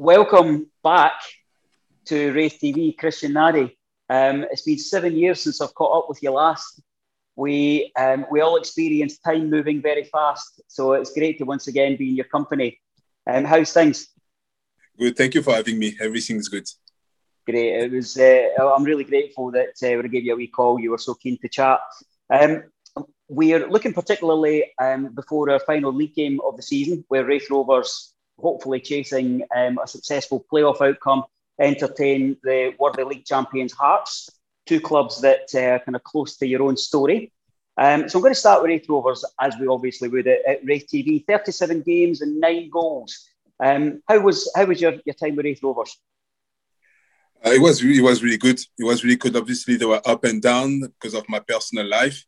welcome back to Raith TV, Christian Nadé. Um, it's been seven years since I've caught up with you last. We um, we all experience time moving very fast, so it's great to once again be in your company. Um, how's things? Good. Thank you for having me. Everything's good. Great. It was. Uh, I'm really grateful that uh, when I gave you a wee call, you were so keen to chat. Um, we're looking particularly um, before our final league game of the season, where Raith Rovers hopefully chasing um, a successful playoff outcome entertain the Worthy League champions Hearts, two clubs that uh, are kind of close to your own story. Um, so I'm going to start with Raith Rovers, as we obviously would at, at Raith TV. 37 games and nine goals. Um, how was how was your, your time with Raith Rovers? Uh, it was really, it was really good. It was really good. Obviously, they were up and down because of my personal life,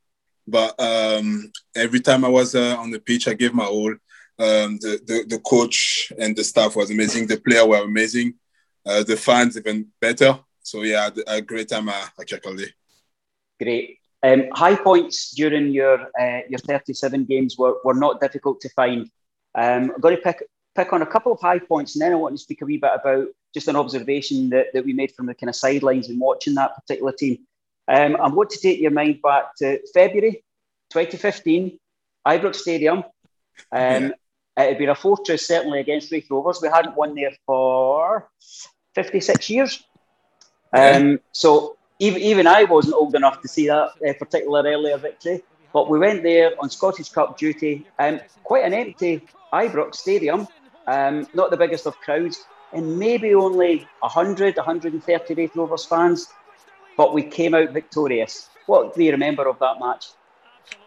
but um, every time I was uh, on the pitch, I gave my all. Um, the, the, the coach and the staff was amazing. The player were amazing. Uh, the fans even better. So yeah, a great time at Kirkcaldy. Great. Um, high points during your uh, your 37 games were, were not difficult to find. Um, I'm going to pick pick on a couple of high points, and then I want to speak a wee bit about just an observation that, that we made from the kind of sidelines and watching that particular team. Um, I want to take your mind back to February 2015, Ibrox Stadium. Um, yeah. It had been a fortress, certainly, against Raith Rovers. We hadn't won there for 56 years. Um, so even, even I wasn't old enough to see that uh, particular earlier victory. But we went there on Scottish Cup duty, um, quite an empty Ibrox Stadium, um, not the biggest of crowds, and maybe only 100, 130 Raith Rovers fans. But we came out victorious. What do you remember of that match?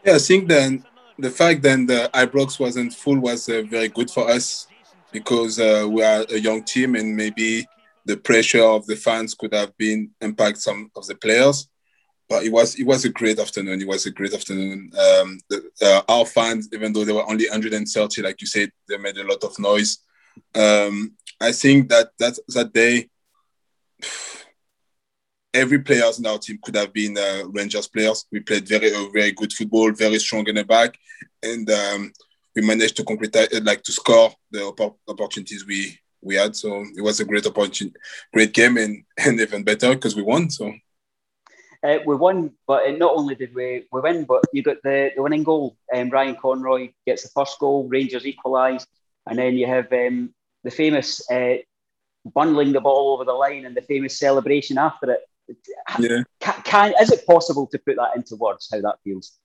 Yeah, I think then the fact that the Ibrox wasn't full was uh, very good for us because uh, we are a young team and maybe the pressure of the fans could have been impact some of the players. But it was it was a great afternoon. It was a great afternoon. Um, the, uh, our fans, even though they were only 130, like you said, they made a lot of noise. Um, I think that that that day, every players in our team could have been uh, Rangers players. We played very uh, very good football, very strong in the back, and um, we managed to complete uh, like to score the opportunities we we had. So it was a great opportunity, great game, and and even better because we won. So. Uh, we won, but not only did we, we win, but you got the, the winning goal. Um, Ryan Conroy gets the first goal, Rangers equalise, and then you have um, the famous uh, bundling the ball over the line and the famous celebration after it. Yeah. Can, can, is it possible to put that into words how that feels?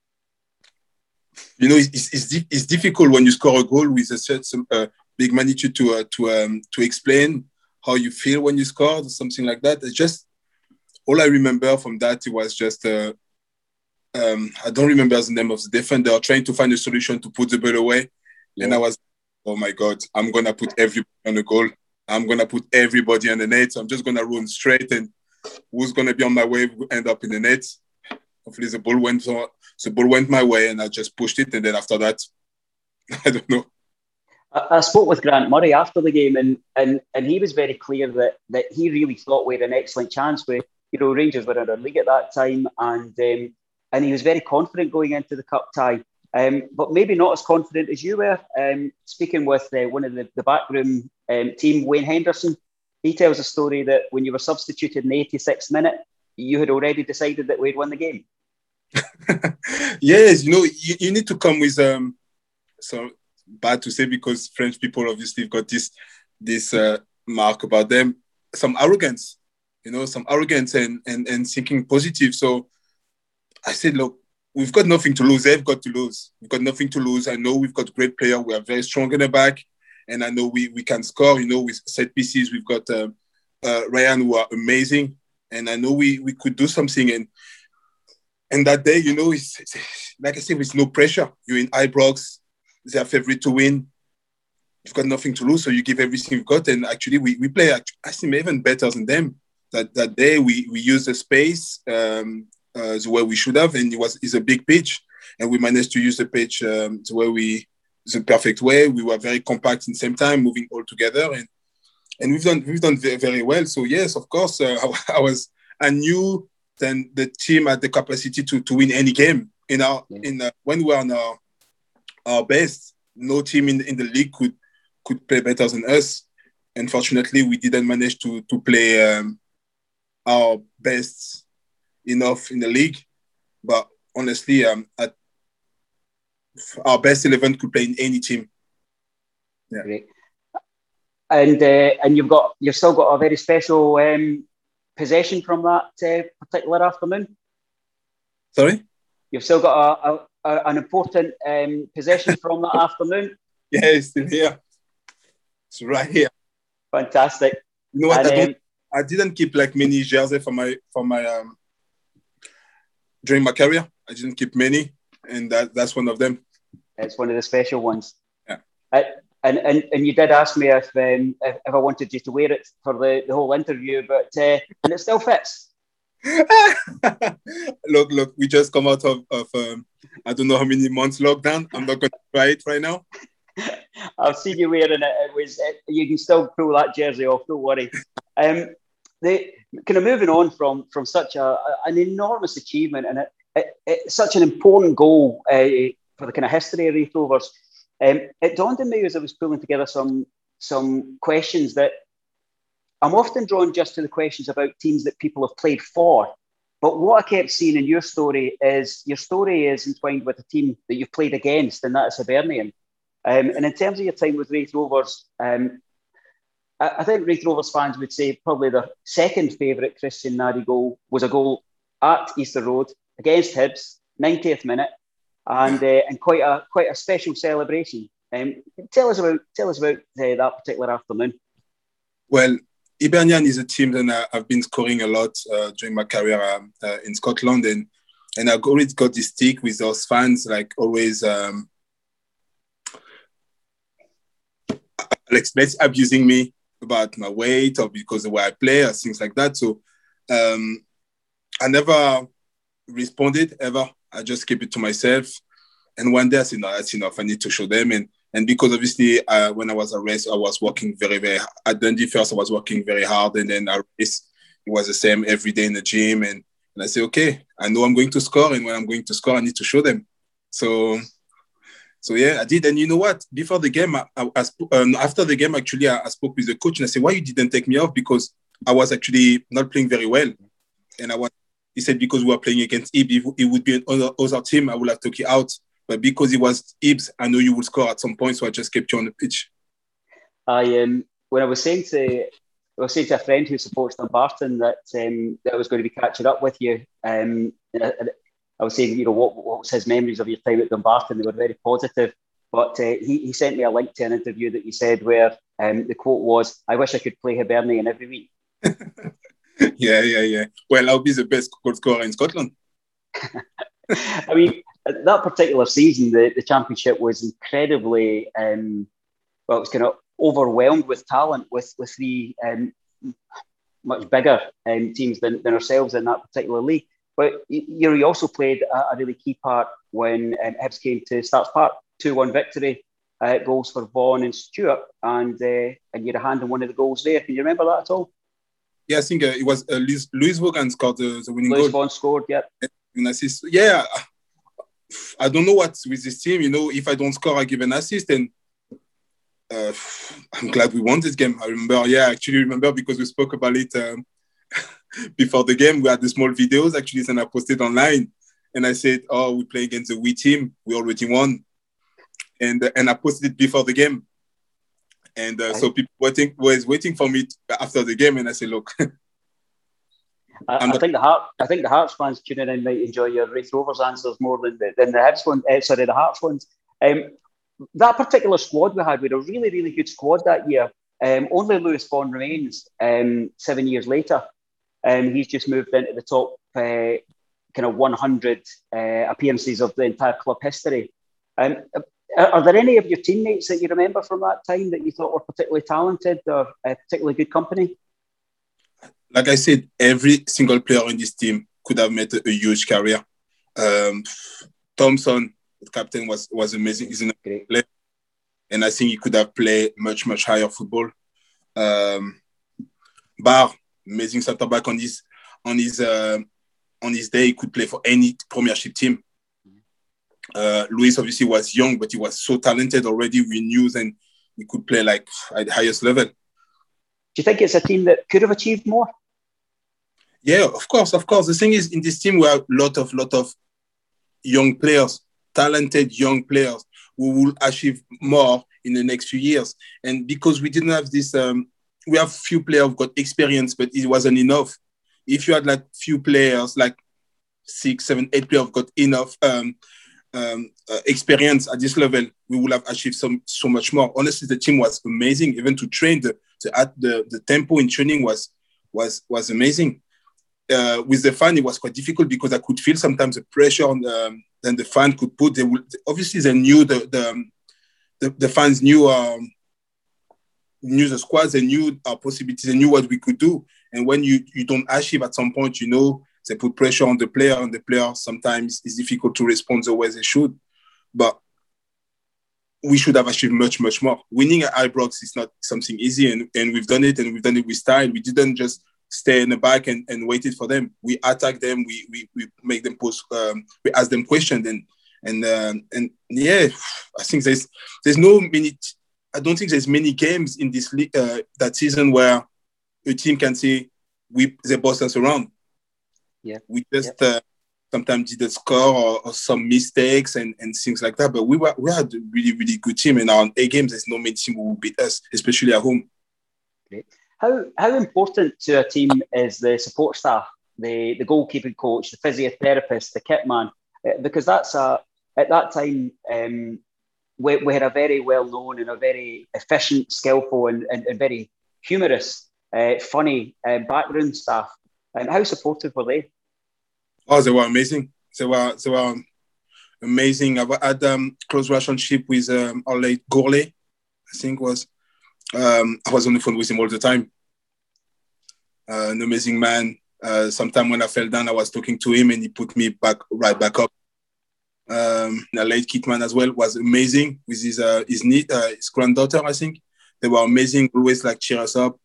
You know, it's, it's, it's difficult when you score a goal with a certain uh, big magnitude to uh, to um, to explain how you feel when you scored, something like that. It's just all I remember from that. It was just uh, um, I don't remember the name of the defender trying to find a solution to put the ball away, yeah. and I was, oh my god, I'm gonna put everybody on the goal. I'm gonna put everybody on the net. So I'm just gonna run straight, and who's gonna be on my way end up in the net. Hopefully the ball went the ball went my way, and I just pushed it, and then after that, I don't know. I, spoke with Grant Murray after the game, and, and, and he was very clear that, that he really thought we had an excellent chance. With you know Rangers were in our league at that time, and um, and he was very confident going into the cup tie. Um, but maybe not as confident as you were. Um, speaking with uh, one of the, the backroom um, team, Wayne Henderson, he tells a story that when you were substituted in the 86th minute, you had already decided that we'd won the game. yes, you know, you, you need to come with um, some bad to say because French people obviously got this this uh, mark about them, some arrogance, you know, some arrogance and and and thinking positive. So I said, look, we've got nothing to lose. They've got to lose. We've got nothing to lose. I know we've got great player. We are very strong in the back, and I know we we can score. You know, with set pieces, we've got uh, uh, Ryan who are amazing, and I know we we could do something. And and that day, you know, it's, it's like I said, with no pressure. You're in Ibrox their favorite to win. You've got nothing to lose, so you give everything you've got. And actually, we, we play, I think, even better than them. That that day, we, we used the space um, uh, the way we should have, and it was is a big pitch, and we managed to use the pitch um, the way we the perfect way. We were very compact in the same time, moving all together, and and we've done we've done very, very well. So yes, of course, uh, I, I, was I knew then the team had the capacity to to win any game in our yeah. in uh, when we were on our our best. No team in, in the league could could play better than us. unfortunately, we didn't manage to to play um, our best enough in the league. But honestly, um, at, our best eleven could play in any team. Yeah. Great. And uh, and you've got you've still got a very special um, possession from that uh, particular afternoon. Sorry. You've still got a, a, an important um, possession from that afternoon. Yeah, it's still here. It's right here. Fantastic. You know what? And, I, um, I, didn't keep like many jerseys for my for my um during my career. I didn't keep many, and that that's one of them. It's one of the special ones. Yeah. I, and, and and you did ask me if um, if, if, I wanted you to wear it for the, the whole interview, but uh, and it still fits. look, look, we just come out of, of um, I don't know how many months lockdown. I'm not going to try it right now. I've seen you wearing it. It was it, you can still pull that jersey off. Don't worry. Um, the kind of moving on from from such a, an enormous achievement and it, it, it, such an important goal uh, for the kind of history of Raith Rovers. Um, it dawned on me as I was pulling together some some questions that I'm often drawn just to the questions about teams that people have played for. But what I kept seeing in your story is your story is entwined with a team that you've played against, and that is Hibernian. Um, and in terms of your time with Raith Rovers, um, I, I, think Raith Rovers fans would say probably their second favourite Christian Nadé goal was a goal at Easter Road against Hibs, 90th minute, and uh, and quite a quite a special celebration. Um, tell us about tell us about uh, that particular afternoon. Well, Hibernian is a team that I've been scoring a lot uh, during my career um, uh, in Scotland, and and I've always got this stick with those fans, like always. Um, Alex abusing me about my weight or because the way I play or things like that. So um, I never responded ever. I just keep it to myself. And one day I said, no, that's enough. I need to show them. And and because obviously when I was Raith, I was working very, very at Dundee first, I was working very hard. And then Raith, it was the same every day in the gym. And, and I say, okay, I know I'm going to score. And when I'm going to score, I need to show them. So so yeah, I did. And you know what? Before the game, I, I, um, after the game, actually, I, I, spoke with the coach and I said, "Why you didn't take me off? Because I was actually not playing very well." And I was, he said, "Because we were playing against Ib, if it would be another other team, I would have took you out. But because it was Ibs, I know you would score at some point, so I just kept you on the pitch." I um, when I was saying to I was saying to a friend who supports Dumbarton that um, that I was going to be catching up with you. Um, I was saying, you know, what, what was his memories of your time at Dumbarton? They were very positive. But uh, he, he sent me a link to an interview that you said where um, the quote was, I wish I could play Hibernian every week. yeah, yeah, yeah. Well, I'll be the best goal scorer in Scotland. I mean, that particular season, the, the championship was incredibly, um, well, it was kind of overwhelmed with talent with, with three um, much bigger um, teams than, than ourselves in that particular league. But you know, also played a, a really key part when um, Hibs came to Stark's Park, two-one victory, uh, goals for Vaughan and Stewart, and uh, and you had a hand in one of the goals there. Can you remember that at all? Yeah, I think uh, it was uh, Lewis, Lewis Vaughan scored the, the winning Lewis goal. Vaughan scored, yeah. An assist. Yeah, I don't know what's with this team. You know, if I don't score, I give an assist, and uh, I'm glad we won this game. I remember, yeah, I actually remember because we spoke about it um, before the game, we had the small videos actually, and I posted online. And I said, "Oh, we play against the wee team. We already won." And uh, and I posted it before the game. And uh, so people waiting was waiting for me after the game, and I said, "Look." I, I think the Heart, I think the Hearts fans tuning in might enjoy your Raith Rovers answers more than the, than the Hibs one. Uh, sorry, the Hearts ones. Um, that particular squad we had, we had a really, really good squad that year. Um, only Lewis Vaughan remains um, seven years later and he's just moved into the top uh, kind of 100 uh, appearances of the entire club history. Um, are there any of your teammates that you remember from that time that you thought were particularly talented or a particularly good company? Like I said, every single player in this team could have made a, a huge career. Um, Thompson, the captain, was was amazing. He's a great player, and I think he could have played much much higher football. Um, Barr, amazing centre back on his on his uh, on his day. He could play for any Premiership team. Uh, Lewis obviously was young, but he was so talented already. We knew and he could play like at the highest level. Do you think it's a team that could have achieved more? Yeah, of course, of course. The thing is, in this team, we have a lot of, lot of young players, talented young players who will achieve more in the next few years. And because we didn't have this, um, we have few players who got experience, but it wasn't enough. If you had like few players, like six, seven, eight players got enough um, um, uh, experience at this level, we would have achieved some so much more. Honestly, the team was amazing. Even to train the the the, the tempo in training was was was amazing. Uh, with the fan, it was quite difficult because I could feel sometimes the pressure on the, um, then the fan could put. They would obviously they knew the the um, the, the fans knew um, knew the squads, they knew our possibilities, they knew what we could do. And when you you don't achieve at some point, you know they put pressure on the player, and the player sometimes is difficult to respond the way they should. But we should have achieved much, much more. Winning at Ibrox is not something easy, and, and we've done it, and we've done it with style. We didn't just stay in the back and, and waited for them. We attack them. We we, we make them post. Um, we ask them questions, and and uh, and yeah, I think there's there's no many. I don't think there's many games in this uh, that season where a team can say we they boss us around. Yeah, we just yeah. Uh, sometimes did a score or, or, some mistakes and, and things like that. But we were we had a really really good team, and on A games there's no many team who will beat us, especially at home. Great. How how important to a team is the support staff, the the goalkeeping coach, the physiotherapist, the kit man, uh, because that's a at that time um, we, we had a very well known and a very efficient, skillful, and, and, and very humorous, uh, funny uh, background staff. And how supportive were they? Oh, they were amazing. They were they were amazing. I've had um, close relationship with um, our late Gourlay, I think was. Um, I was on the phone with him all the time. Uh, an amazing man. Uh, sometime when I fell down, I was talking to him, and he put me back right back up. Um, the late Kitman as well was amazing with his uh, his, uh, his granddaughter, I think. They were amazing, always like cheer us up.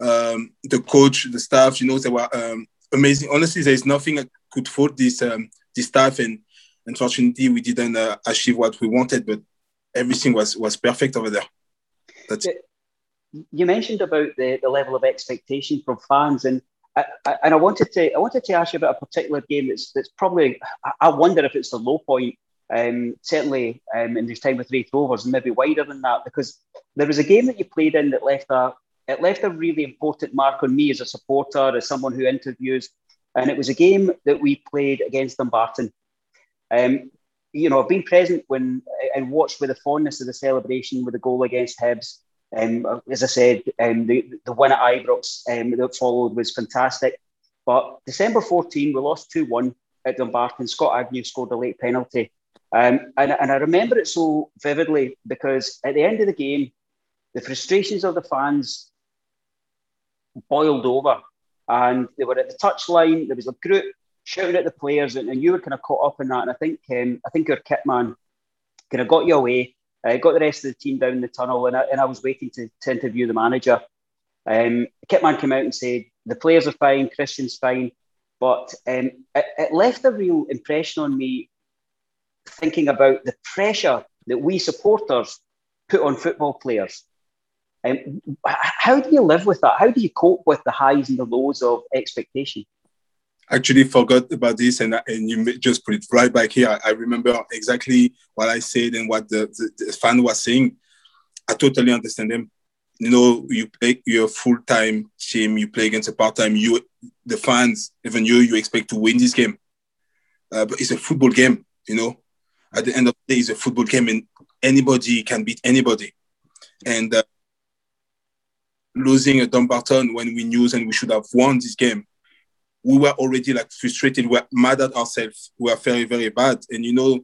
Um, the coach, the staff, you know, they were um, amazing. Honestly, there is nothing I could fault this um, this staff, and unfortunately, we didn't uh, achieve what we wanted, but everything was was perfect over there. That's it. You mentioned about the, the level of expectation from fans, and I, I, and I wanted to I wanted to ask you about a particular game that's that's probably I wonder if it's the low point. Um, certainly um, in this time with Raith Rovers, and maybe wider than that, because there was a game that you played in that left a it left a really important mark on me as a supporter, as someone who interviews. And it was a game that we played against Dumbarton. Um, you know, I've been present when and watched with the fondness of the celebration with the goal against Hibs. Um, as I said, um, the, the win at Ibrox um, that followed was fantastic. But December 14, we lost 2 1 at Dumbarton. Scott Agnew scored a late penalty. Um, and, and I remember it so vividly because at the end of the game, the frustrations of the fans boiled over. And they were at the touchline. There was a group shouting at the players, and, and you were kind of caught up in that. And I think um, I think your kit man kind of got you away, uh, got the rest of the team down the tunnel, and I, and I was waiting to, to interview the manager. Um, the kit man came out and said the players are fine, Christian's fine, but um, it, it left a real impression on me thinking about the pressure that we supporters put on football players. Um, how do you live with that? How do you cope with the highs and the lows of expectation? Actually, forgot about this, and, and you just put it right back here. I remember exactly what I said and what the, the, the fan was saying. I totally understand them. You know, you play your full time team, you play against a part time. You, the fans, even you, you expect to win this game. Uh, but it's a football game. You know, at the end of the day, it's a football game, and anybody can beat anybody. And uh, losing a Dumbarton when we knew and we should have won this game, we were already like frustrated. We were mad at ourselves. We were very, very bad. And you know,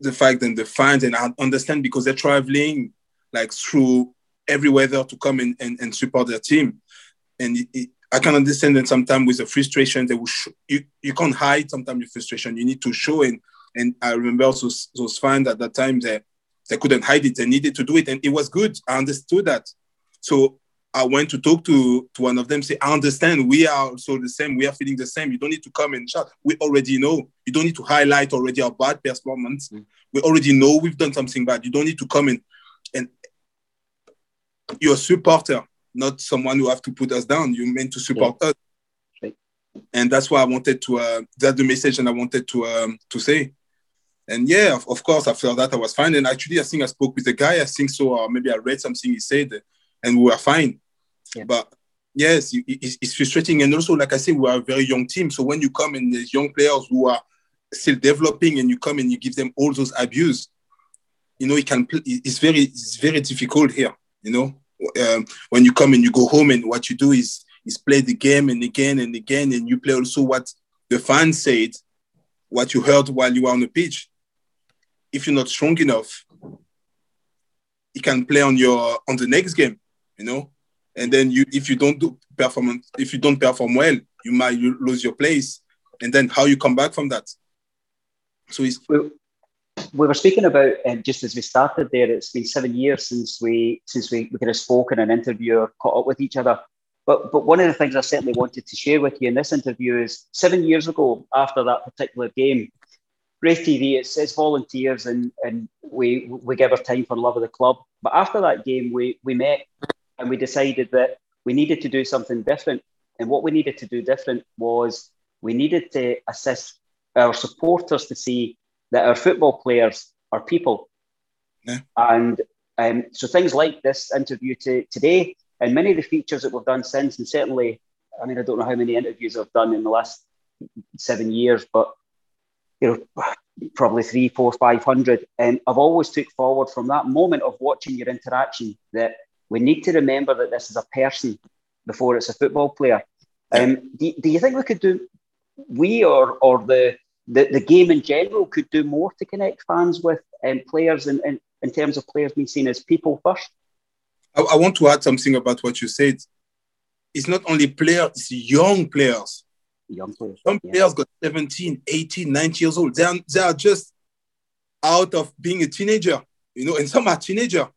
the fact that the fans, and I understand because they're traveling like through every weather to come and, and, and support their team. And it, it, I can understand that sometimes with the frustration, they will sh- you, you can't hide sometimes your frustration. You need to show and and I remember those those fans at that time they they couldn't hide it. They needed to do it, and it was good. I understood that. So I went to talk to, to one of them, say, I understand we are also the same, we are feeling the same. You don't need to come and shout. We already know. You don't need to highlight already our bad performance. Mm. We already know we've done something bad. You don't need to come in and you're a supporter. not someone who have to put us down. You're meant to support yeah. us. And that's why I wanted to. Uh, that's the message, and I wanted to um, to say. And yeah, of, of, course, after that, I was fine. And actually, I think I spoke with the guy. I think so. Or maybe I read something he said, and we were fine. Yeah. But yes, it's, frustrating. And also, like I said, we are a very young team. So when you come and there's young players who are still developing, and you come and you give them all those abuse, you know, it can. It's very, it's very difficult here. You know, um, when you come and you go home, and what you do is is play the game and again and again, and you play also what the fans said, what you heard while you were on the pitch. If you're not strong enough, you can play on your on the next game, you know. And then you, if you don't do performance, if you don't perform well, you might lose your place. And then how you come back from that? So it's. We, we were speaking about um, just as we started there. It's been seven years since we since we, we kind of spoke in an interview or caught up with each other. But, but one of the things I certainly wanted to share with you in this interview is seven years ago, after that particular game, Raith TV, it's, it's volunteers and, and we, we give our time for love of the club. But after that game, we, we met and we decided that we needed to do something different. And what we needed to do different was we needed to assist our supporters to see that our football players are people. Yeah. And um, so things like this interview to, today and many of the features that we've done since, and certainly, I mean, I don't know how many interviews I've done in the last seven years, but you know, probably three, four, five hundred. And I've always took forward from that moment of watching your interaction that we need to remember that this is a person before it's a football player. Um, do, do you think we could do, we or or the, the the game in general could do more to connect fans with um, players in, in, in terms of players being seen as people first? I, I, want to add something about what you said. It's not only players, it's young players. Young players. Some yeah. players got 17, 18, 19 years old. They are, they are just out of being a teenager, you know, and some are teenager.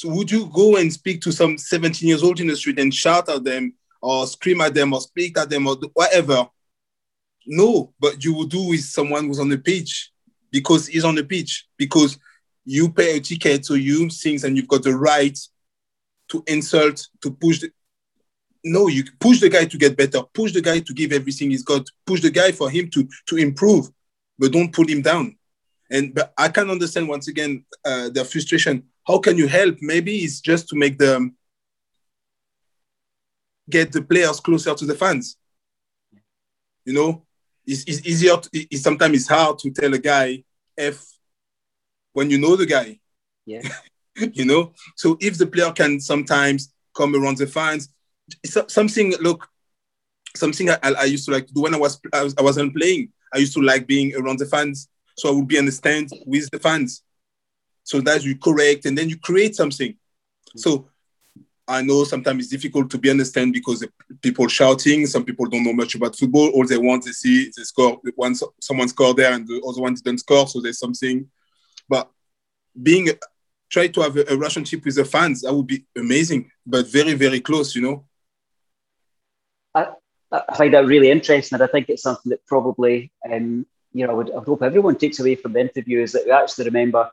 So would you go and speak to some 17 years old in the street and shout at them or scream at them or speak at them or whatever? No, but you would do with someone who's on the pitch because he's on the pitch because you pay a ticket, so you think and you've got the right to insult, to push. The, no, you push the guy to get better, push the guy to give everything he's got, push the guy for him to to improve, but don't pull him down. And but I can understand once again uh, their frustration. How can you help? Maybe it's just to make them get the players closer to the fans. You know, it's, it's easier. To, it's, sometimes it's hard to tell a guy F when you know the guy. Yeah. you know. So if the player can sometimes come around the fans, something look, something I, I, used to like to do when I was, I was I wasn't playing. I used to like being around the fans, so I would be on the stand with the fans. So that's you correct, and then you create something. So I know sometimes it's difficult to be understand because people shouting. Some people don't know much about football. All they want to see is score. Once someone scored there and the other one didn't score, so there's something. But being try to have a, a relationship with the fans. That would be amazing, but very, very close, you know. I, I find that really interesting, and I think it's something that probably, um, you know, I would, I would, hope everyone takes away from the interview is that we actually remember.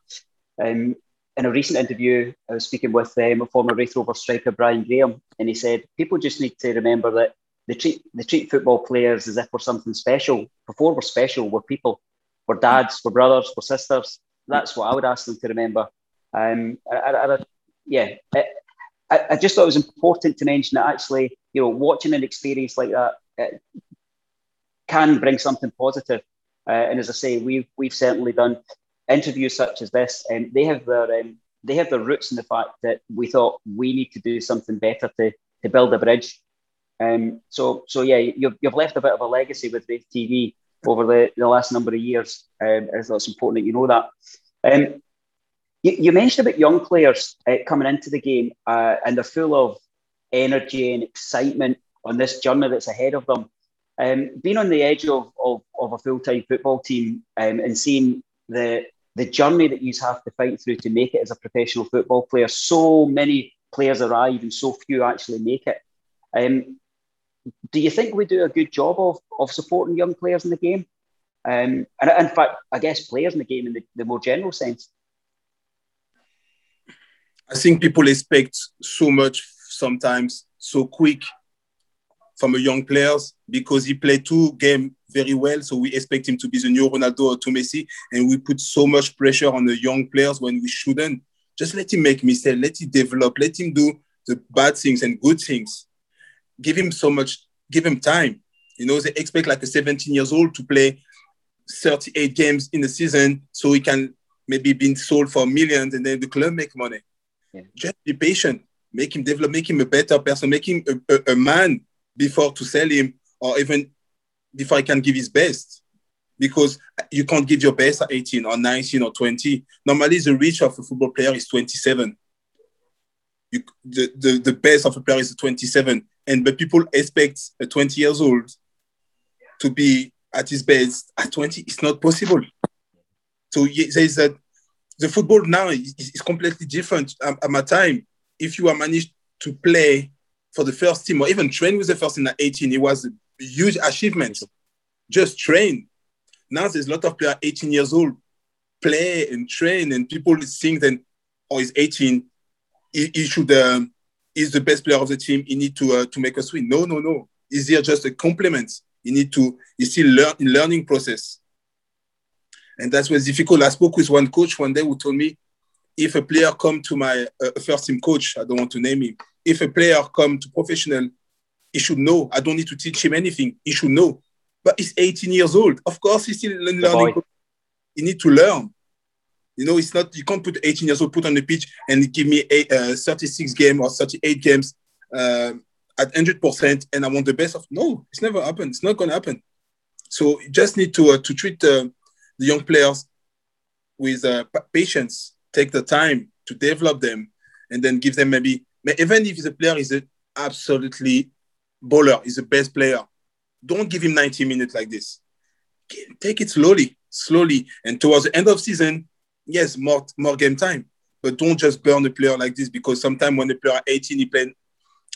Um, in a recent interview, I was speaking with um, a former Raith Rover striker Brian Graham, and he said people just need to remember that they treat they treat football players as if we're something special. Before we're special, we're people, we're dads, we're brothers, we're sisters. That's what I would ask them to remember. Um, I, I, I, yeah, I, just thought it was important to mention that actually, you know, watching an experience like that can bring something positive. Uh, and as I say, we've we've certainly done interviews such as this, and they have their um, they have their roots in the fact that we thought we need to do something better to to build a bridge. Um, so so yeah, you've, you've left a bit of a legacy with Raith TV over the, the last number of years. Um, I thought it's important that you know that. Um, you, you mentioned about young players uh, coming into the game uh, and they're full of energy and excitement on this journey that's ahead of them. Um, being on the edge of, of, of a full time football team um, and seeing the the journey that you have to fight through to make it as a professional football player, so many players arrive and so few actually make it. Um, do you think we do a good job of, of supporting young players in the game? Um, and in fact, I guess players in the game in the, the more general sense. I think people expect so much sometimes so quick from a young players because he played two games very well. So we expect him to be the new Ronaldo or to Messi, and we put so much pressure on the young players when we shouldn't. Just let him make mistakes, let him develop, let him do the bad things and good things. Give him so much, give him time. You know, they expect like a 17 years old to play 38 games in the season so he can maybe be sold for millions and then the club make money. Yeah. Just be patient, make him develop, make him a better person, make him a, a, a man before to sell him or even before he can give his best because you can't give your best at 18 or 19 or 20. Normally, the reach of a football player is 27. You, the, the, the best of a player is 27. And but people expect a 20 years old to be at his best at 20. It's not possible. So there is that the football now is, is completely different. At, at my time, if you are managed to play for the first team or even train with the first team at 18, it was a huge achievement. Just train. Now there's a lot of players 18 years old play and train, and people think that oh, he's 18, he, he should um, he's the best player of the team. He need to uh, to make us win. No, no, no. Is here just a compliment? You need to. He's still learn in learning process, and that's what's difficult. I spoke with one coach one day who told me, if a player come to my uh, first team coach, I don't want to name him. If a player come to professional, he should know. I don't need to teach him anything. He should know. But he's 18 years old. Of course, he's still learning. He need to learn. You know, it's not, you can't put 18 years old, put on the pitch and give me a, uh, 36 game or 38 games uh, at 100% and I want the best of, no, it's never happened. It's not going to happen. So you just need to, uh, to treat uh, the young players with uh, patience, take the time to develop them and then give them maybe, even if the player is absolutely baller, he's the best player, don't give him 90 minutes like this. Take it slowly, slowly. And towards the end of season, yes, more more game time, but don't just burn a player like this because sometimes when the player 18, he playing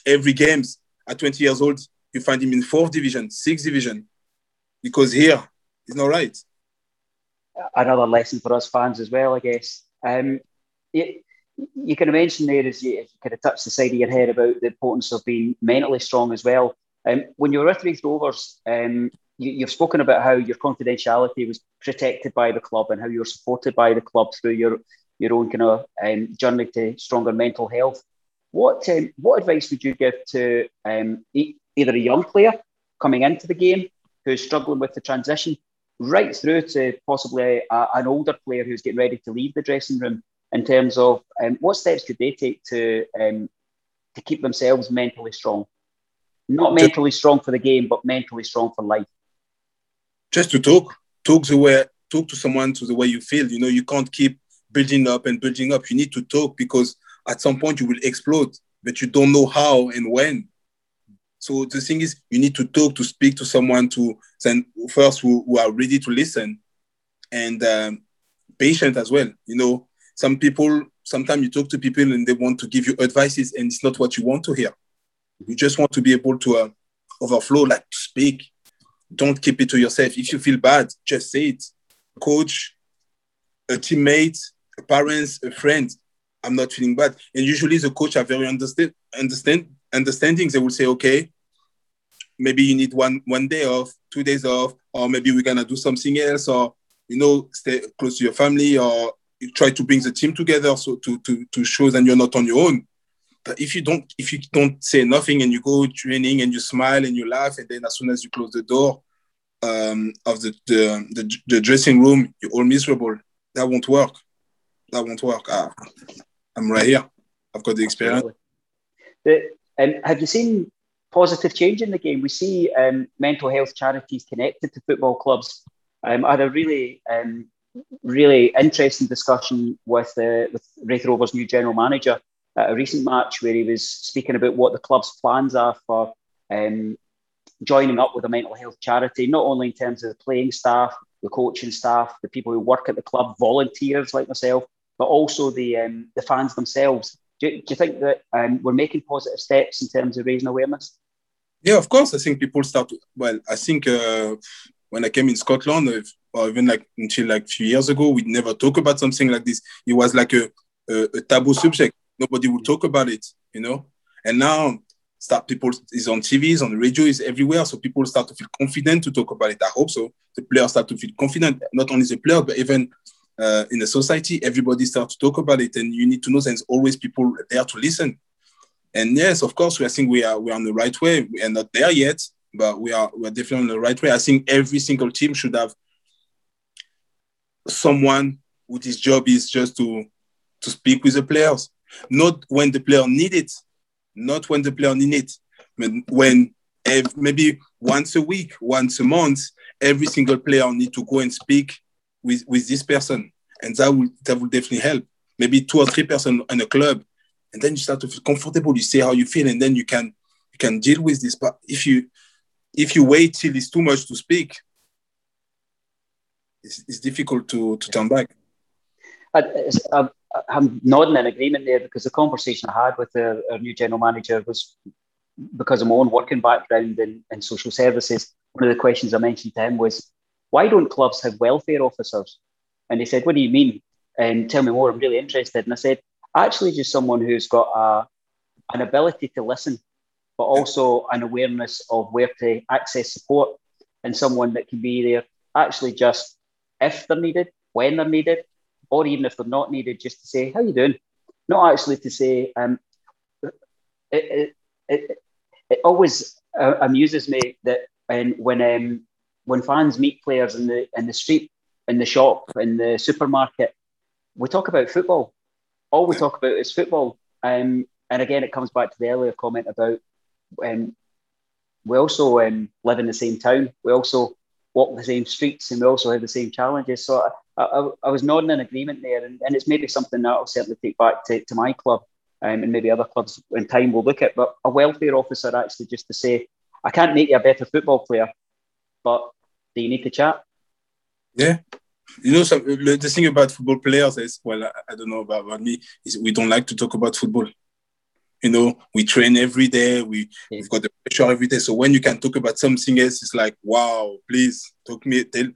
every games at 20 years old, you find him in fourth division, sixth division, because here he's not right. Another lesson for us fans as well, I guess. Um, it, you can of mentioned there as you, you kind of touched the side of your head about the importance of being mentally strong as well. Um, when you were with Raith Rovers, um, you, have spoken about how your confidentiality was protected by the club and how you were supported by the club through your your own kind of um, journey to stronger mental health. What um, what advice would you give to um, e- either a young player coming into the game who's struggling with the transition, right through to possibly a, an older player who's getting ready to leave the dressing room? In terms of um, what steps could they take to um, to keep themselves mentally strong, not mentally strong for the game, but mentally strong for life just to talk, talk the way, talk to someone to the way you feel. You know, you can't keep building up and building up. You need to talk because at some point you will explode, but you don't know how and when. So the thing is, you need to talk to speak to someone to then first who, who are ready to listen and um, patient as well. You know, some people sometimes you talk to people and they want to give you advices and it's not what you want to hear. You just want to be able to uh, overflow, like speak don't keep it to yourself. If you feel bad, just say it. Coach, a teammate, a parents, a friend. I'm not feeling bad. And usually the coach are very understand, understand understanding. They will say, okay, maybe you need one one day off, two days off, or maybe we're gonna do something else, or you know, stay close to your family, or try to bring the team together so to to to show that you're not on your own. But if you don't, if you don't say nothing and you go training and you smile and you laugh, and then as soon as you close the door um, of the, the, the the dressing room, you're all miserable. That won't work. That won't work. Ah, I'm right here. I've got the experience. The, um, have you seen positive change in the game? We see um, mental health charities connected to football clubs. Um, I had a really, um, really interesting discussion with uh, with Raith Rovers' new general manager at a recent match where he was speaking about what the club's plans are for um, joining up with a mental health charity, not only in terms of the playing staff, the coaching staff, the people who work at the club, volunteers like myself, but also the um, the fans themselves. Do, do you think that um, we're making positive steps in terms of raising awareness? Yeah, of course. I think people start. To, well, I think uh, when I came in Scotland, or even like until like a few years ago, we never talk about something like this. It was like a, a, a taboo subject nobody would talk about it, you know. And now start people is on TVs, on the radio, is everywhere. So people start to feel confident to talk about it. I hope so. The players start to feel confident, not only the player, but even uh, in the society, everybody start to talk about it. And you need to know there's always people there to listen. And yes, of course, we I think we are we are on the right way. We are not there yet, but we are we are definitely on the right way. I think every single team should have someone with whose job is just to to speak with the players, not when the player need it, not when the player need it, when maybe once a week, once a month, every single player need to go and speak with, with this person. And that will that will definitely help. Maybe two or three person in a club. And then you start to feel comfortable. You say how you feel, and then you can you can deal with this. But if you if you wait till it's too much to speak, it's, it's difficult to, to turn back. I, uh, um, uh, I'm nodding in agreement there because the conversation I had with our, our, new general manager was because of my own working background in, in social services. One of the questions I mentioned to him was, why don't clubs have welfare officers? And he said, what do you mean? And tell me more, I'm really interested. And I said, actually just someone who's got a, an ability to listen, but also an awareness of where to access support and someone that can be there actually just if they're needed, when they're needed, or even if they're not needed, just to say, how you doing? Not actually to say, um, it, it, it, it always uh, amuses me that when when um, when fans meet players in the in the street, in the shop, in the supermarket, we talk about football. All we talk about is football. Um, and again, it comes back to the earlier comment about um, we also um, live in the same town. We also walk the same streets and we also have the same challenges. So I, I, I was nodding in agreement there, and, and, it's maybe something that I'll certainly take back to, to my club um, and maybe other clubs in time will look at. But a welfare officer actually just to say, I can't make you a better football player, but do you need to chat? Yeah. You know, some, the thing about football players is, well, I, I don't know about, about me, is we don't like to talk about football you know we train every day we, yeah. we've got the pressure every day so when you can talk about something else it's like wow please talk me tell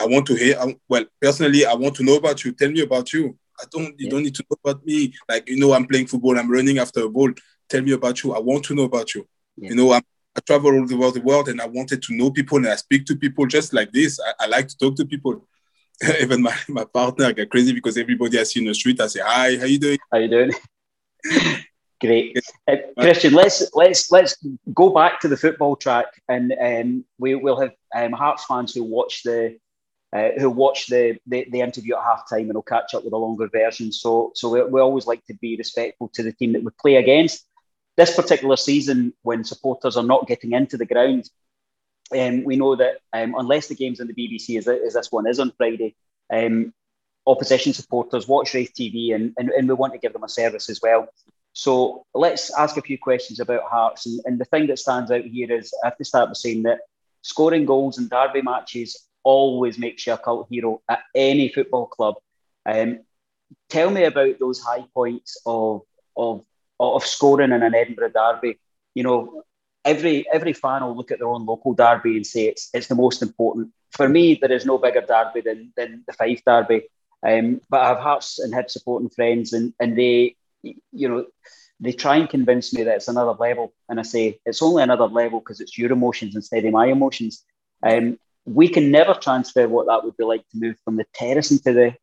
i want to hear well personally i want to know about you tell me about you i don't you yeah. don't need to know about me like you know i'm playing football i'm running after a ball tell me about you i want to know about you yeah. you know I'm, i travel all over the world and i wanted to know people and i speak to people just like this i, I like to talk to people even my, my partner got crazy because everybody I see in the street, I say, Hi, how you doing? How you doing? Great, uh, Christian. Let's let's let's go back to the football track, and um, we will have um, Hearts fans who watch the uh, who watch the, the, the interview at half time and will catch up with a longer version. So so we, we always like to be respectful to the team that we play against. This particular season, when supporters are not getting into the ground, um, we know that um, unless the game's on the BBC, as, as this one is on Friday, um, opposition supporters watch Raith TV and, and, and we want to give them a service as well. So let's ask a few questions about Hearts. And, and the thing that stands out here is I have to start by saying that scoring goals in derby matches always makes you a cult hero at any football club. Um, tell me about those high points of, of, of scoring in an Edinburgh derby. You know, every every fan will look at their own local derby and say it's it's the most important. For me, there is no bigger derby than, than the Fife derby. Um, but I have Hearts and Hib supporting friends, and, and they you know, they try and convince me that it's another level. And I say, it's only another level because it's your emotions instead of my emotions. Um, we can never transfer what that would be like to move from the terrace into the,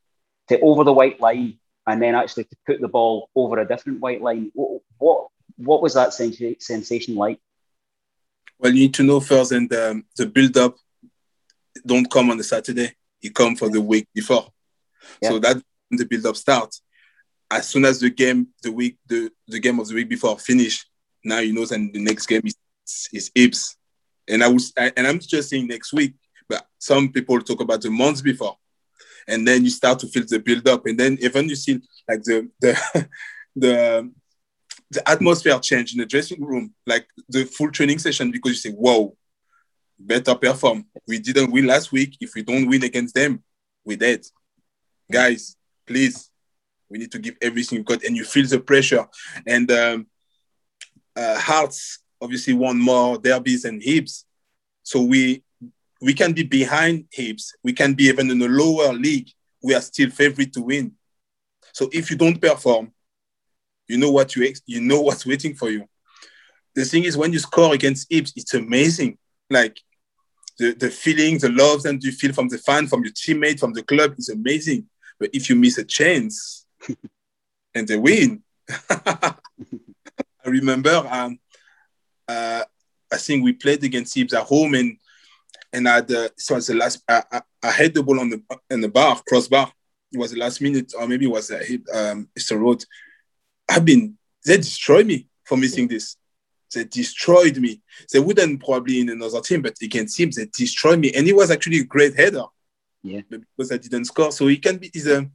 to over the white line and then actually to put the ball over a different white line. What, what, what was that sensation like? Well, you need to know first, and um, the build up don't come on the Saturday. You come for the week before. Yeah. So that the build up starts as soon as the game, the week, the, the game of the week before finish, now you know, and the next game is is Hibs. And I was, I, and I'm just saying next week, but some people talk about the months before, and then you start to feel the build up, and then even you see like the the the the atmosphere change in the dressing room, like the full training session, because you say, "Whoa, better perform." We didn't win last week. If we don't win against them, we're dead. Guys, please we need to give everything we've got, and you feel the pressure. And um, uh, Hearts obviously want more derbies and Hibs, so we we can be behind Hibs. We can be even in a lower league. We are still favorite to win. So if you don't perform, you know what you ex- you know what's waiting for you. the thing is, when you score against Hibs, it's amazing. Like the, the feeling, the love that you feel from the fan, from your teammate, from the club is amazing. But if you miss a chance and they win, I remember um, uh, I think we played against Hibs at home and and I had, uh, so it was the last I, I, I, had the ball on the in the bar crossbar. It was the last minute or maybe it was a hit um Easter Road. I've been they destroyed me for missing this. They destroyed me. They wouldn't probably in another team, but against him, they destroyed me. And he was actually a great header. Yeah. Because I didn't score. So he can be is a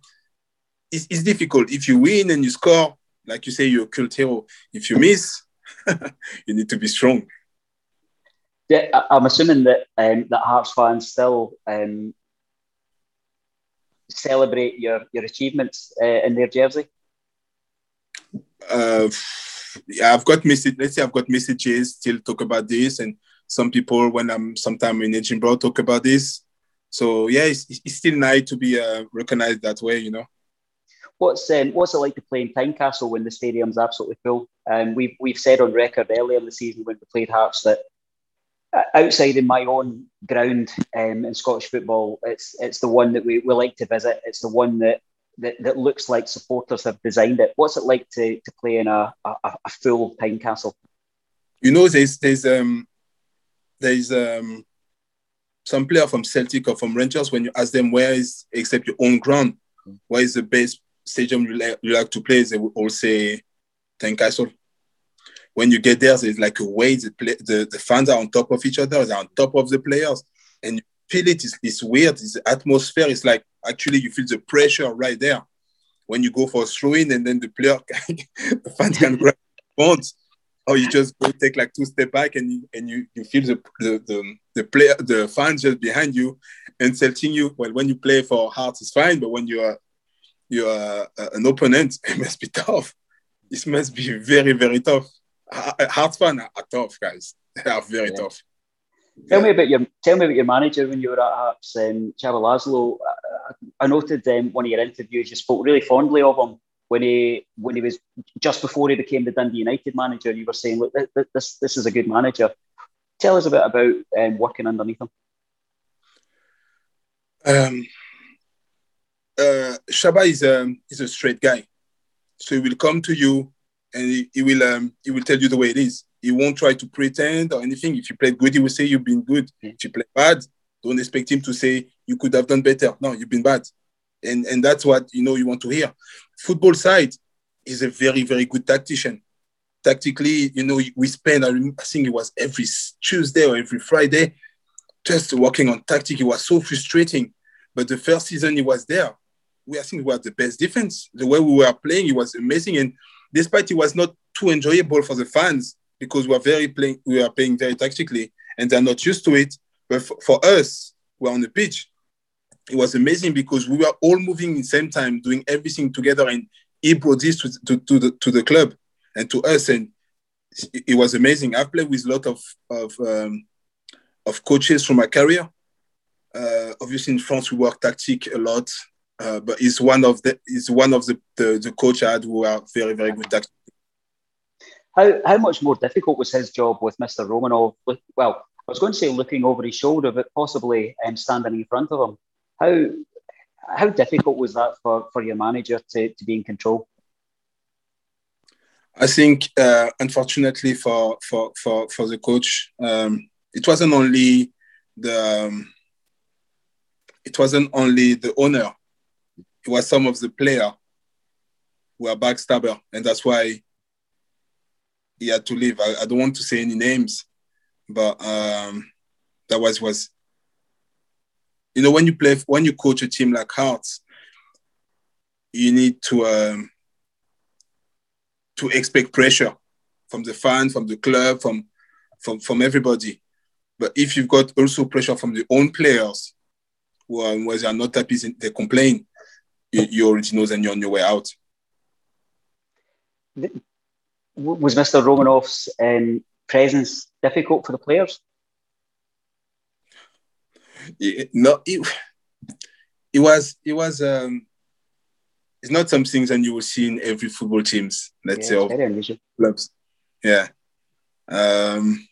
it's, it's difficult. If you win and you score, like you say, you're a cult hero. If you miss, you need to be strong. Yeah, I'm assuming that um, that Hearts fans still um, celebrate your your achievements uh, in their jersey. Uh, yeah, I've got message. Let's say I've got messages still talk about this, and some people when I'm sometime in Edinburgh talk about this. So yeah, it's, it's still nice to be uh, recognized that way, you know. What's um, what's it like to play in Tynecastle when the stadium's absolutely full? Um, we've we've said on record earlier in the season when we played Hearts that uh, outside in my own ground um, in Scottish football, it's it's the one that we, we like to visit. It's the one that that, that looks like supporters have designed it. What's it like to, to play in a, a, a full Tynecastle? You know, there's there's um there's um some player from Celtic or from Rangers when you ask them where is except your own ground, where is the best stadium you like, you like to play, they will all say Tynecastle. When you get there, there's like a way the, play, the the fans are on top of each other, they're on top of the players, and you feel it. It's, it's weird. It's the atmosphere. It's like actually you feel the pressure right there when you go for a throw in and then the player the fans can grab phones or you just go take like two step back and you, and you, you feel the, the the the player the fans just behind you insulting you well when you play for Hearts it's fine but when you are you are an opponent it must be tough this must be very very tough Hearts fans are, are tough guys they are very yeah. tough Tell yeah. me about your tell me about your manager when you were at Hearts, um, Csaba Laszlo. I, I noted um, one of your interviews. You spoke really fondly of him when he when he was just before he became the Dundee United manager. You were saying, "Look, this this is a good manager." Tell us a bit about um, working underneath him. Um, uh, Csaba is a um, is a straight guy, so he will come to you and he, he will um, he will tell you the way it is he won't try to pretend or anything. If you played good, he will say you've been good. Mm. If you play bad, don't expect him to say you could have done better. No, you've been bad. And and that's what you know you want to hear. Football side is a very, very good tactician. Tactically, you know, we spend, I, I think it was every Tuesday or every Friday, just working on tactic. It was so frustrating. But the first season he was there, we I think we had the best defense. The way we were playing, it was amazing. And despite it was not too enjoyable for the fans, because we're very playing, we are playing very tactically, and they're not used to it. But for, for us, we're on the pitch. It was amazing because we were all moving in the same time, doing everything together, and he brought this to, to, to the to the club and to us, and it, it was amazing. I've played with a lot of of um, of coaches from my career. Uh, obviously, in France, we work tactic a lot, uh, but he's one of the he's one of the, the, the coach I had who are very very good how, how much more difficult was his job with Mr. Romanov? Well, I was going to say looking over his shoulder, but possibly um, standing in front of him. How how difficult was that for, for your manager to, to be in control? I think, uh, unfortunately for, for, for, for the coach, um, it wasn't only the um, it wasn't only the owner; it was some of the player who were backstabber, and that's why he had to leave. I, I don't want to say any names, but um, that was was you know when you play when you coach a team like Hearts, you need to um, to expect pressure from the fan, from the club, from from from everybody. But if you've got also pressure from the own players, who are, they are not happy, they complain. You, you already know then you're on your way out was Mr. Romanov's um, presence difficult for the players? Yeah, no, it, it was. It was. Um, it's not some things that you will see in every football teams. Let's yeah, say, clubs. Yeah, Um,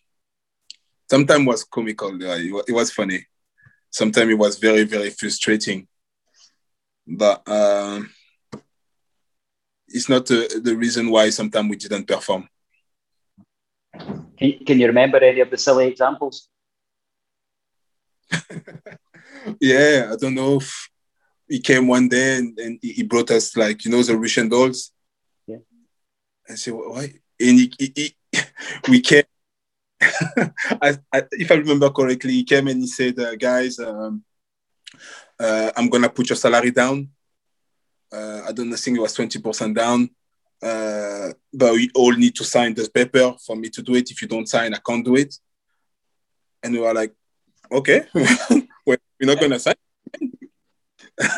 sometimes was comical. It, it was funny. Sometimes it was very, very frustrating. But um, it's not the, the reason why sometimes we didn't perform. Can, can you remember any of the silly examples? yeah, I don't know if he came one day and, and he brought us like, you know, the Russian dolls. Yeah. I said, why? And he, he, he we came, I, I, if I remember correctly, he came and he said, uh, guys, um, uh, I'm going to put your salary down. Uh, I don't think it was 20% down. Uh, but we all need to sign this paper for me to do it. If you don't sign, I can't do it. And we were like, okay, we're not going to sign.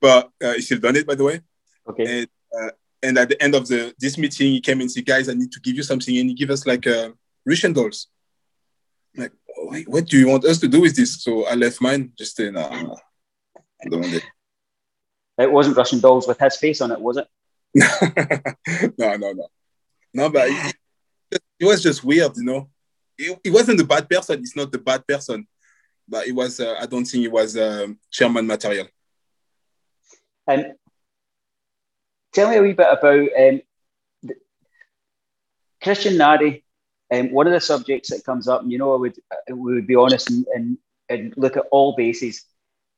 but uh, he still done it, by the way. Okay. And, uh, and at the end of the this meeting, he came and said, guys, I need to give you something. And he gave us like uh, Russian dolls. I'm like, what do you want us to do with this? So I left mine, just saying, nah, I don't want it. Wasn't Russian dolls with his face on it, was it? no, no, no. No, but it, it, was just weird, you know. It, it wasn't the bad person. It's not the bad person, but it was. Uh, I don't think it was um, chairman material. And um, tell me a wee bit about um, Christian Nadé. Um, one of the subjects that comes up, and you know, I would we would be honest and, and, and look at all bases.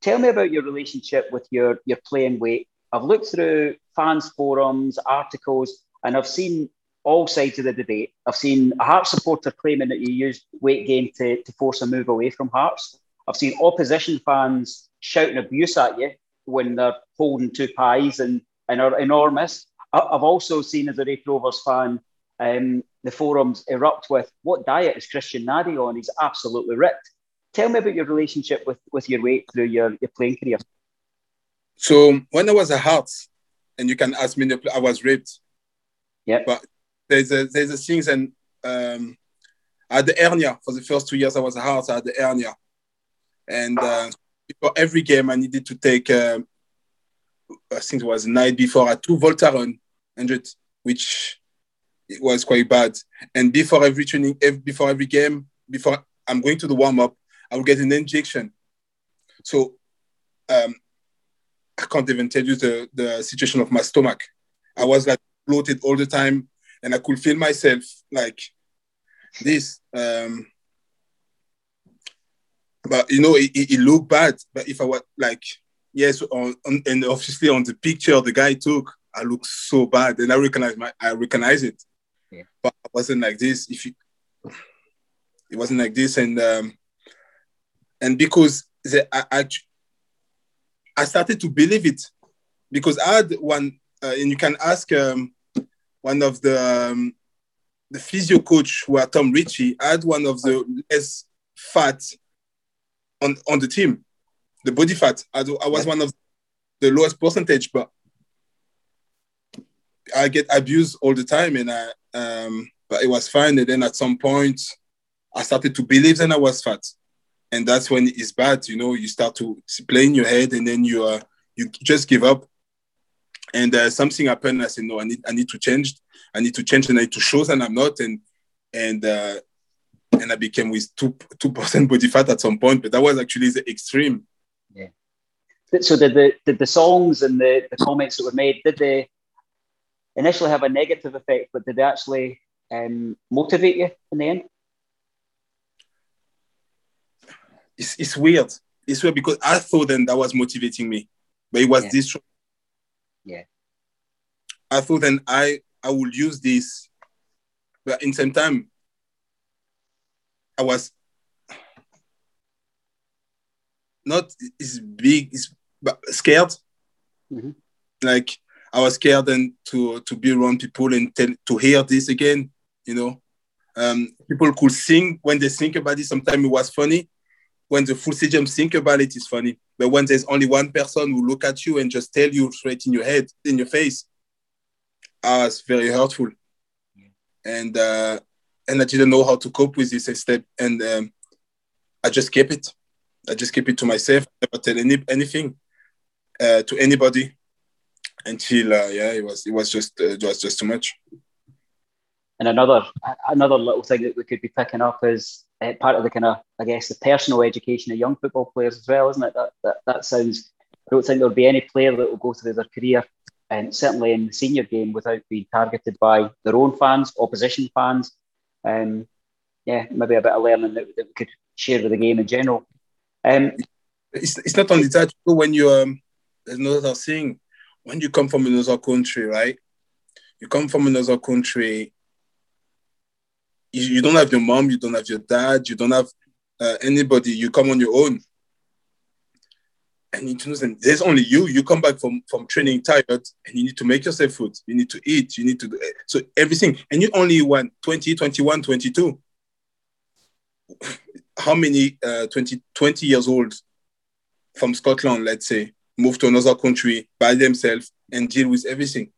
Tell me about your relationship with your your playing weight I've looked through fans forums, articles, and I've seen all sides of the debate. I've seen a Hearts supporter claiming that you used weight gain to, to force a move away from Hearts. I've seen opposition fans shouting abuse at you when they're holding two pies and, and are enormous. I've also seen as a Raith Rovers fan um, the forums erupt with what diet is Christian Nadé on? He's absolutely ripped. Tell me about your relationship with, with your weight through your, your playing career. So when I was a Hearts, and you can ask me, I was raped. Yeah. But there's a there's a things and um, I had the hernia for the first two years I was a Hearts. I had the hernia, and uh, for every game I needed to take. Uh, I think it was the night before I took Voltaren 100, which it was quite bad. And before every training, every, before every game, before I'm going to the warm up, I will get an injection. So um, I can't even tell you the, the situation of my stomach. I was like bloated all the time and I could feel myself like this. Um, but you know, it, it, looked bad. But if I was like, yes, on, on, and obviously on the picture the guy took, I look so bad, and I recognize my, I recognize it. Yeah. But it wasn't like this. If you, it wasn't like this, and um, and because the, I, I I started to believe it because I had one, uh, and you can ask um, one of the um, the physio coach who are Tom Ritchie. I had one of the less fat on on the team, the body fat. I, I was one of the lowest percentage, but I get abused all the time, and I um, but it was fine. And then at some point, I started to believe that I was fat and that's when it's bad. You know, you start to play in your head, and then you uh, you just give up. And uh, something happened. I said, no, I need I need to change. I need to change, and I need to show that I'm not. And and uh, and I became with two two percent body fat at some point, but that was actually the extreme. Yeah. So did the did the songs and the, the comments that were made did they initially have a negative effect, but did they actually um, motivate you in the end? It's, it's weird. It's weird because I thought then that was motivating me, but it was yeah. this. Yeah. I thought then I I would use this, but in same time, I was not is big, is scared. Mm-hmm. Like I was scared then to to be around people and tell, to hear this again. You know, um, people could sing when they think about it. Sometimes it was funny, when the full stadium think about it, it's funny. But when there's only one person who look at you and just tell you straight in your head, in your face, uh, it's very hurtful. And uh, and I didn't know how to cope with this step. And um, I just kept it. I just keep it to myself. I never tell any, anything uh, to anybody until uh, yeah, it was it was just uh, it was just too much. And another another little thing that we could be picking up is uh, part of the kind of I guess the personal education of young football players as well, isn't it? That that, that sounds. I don't think there'll be any player that will go through their career and certainly in the senior game without being targeted by their own fans, opposition fans. Um, yeah, maybe a bit of learning that, that we could share with the game in general. Um, it's, it's not only that when you um, there's another thing when you come from another country, right? You come from another country. You, you don't have your mom, you don't have your dad, you don't have uh, anybody. You come on your own, and you know, there's only you. You come back from from training tired, and you need to make yourself food. You need to eat. You need to do so everything, and you only want 20, 21, 22. How many uh, 20, 20 years old from Scotland, let's say, move to another country by themselves and deal with everything.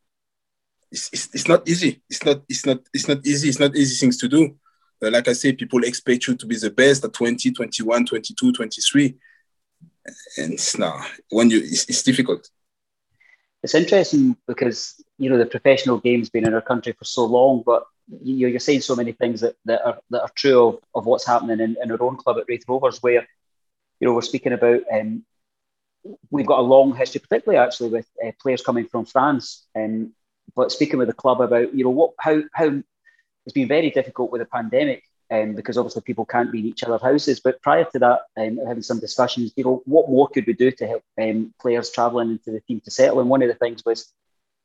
It's, it's, it's not easy. It's not it's not it's not easy. It's not easy things to do. Uh, like I say, people expect you to be the best at 20, 21, 22, 23. And it's not when you it's, it's difficult. It's interesting because you know the professional game's been in our country for so long, but you, you're saying so many things that, that are that are true of, of what's happening in, in our own club at Raith Rovers, where you know we're speaking about um, we've got a long history, particularly actually with uh, players coming from France. Um, but speaking with the club about you know what how how it's been very difficult with the pandemic um, because obviously people can't be in each other's houses. But prior to that, um, having some discussions, you know, what more could we do to help um, players travelling into the team to settle? And one of the things was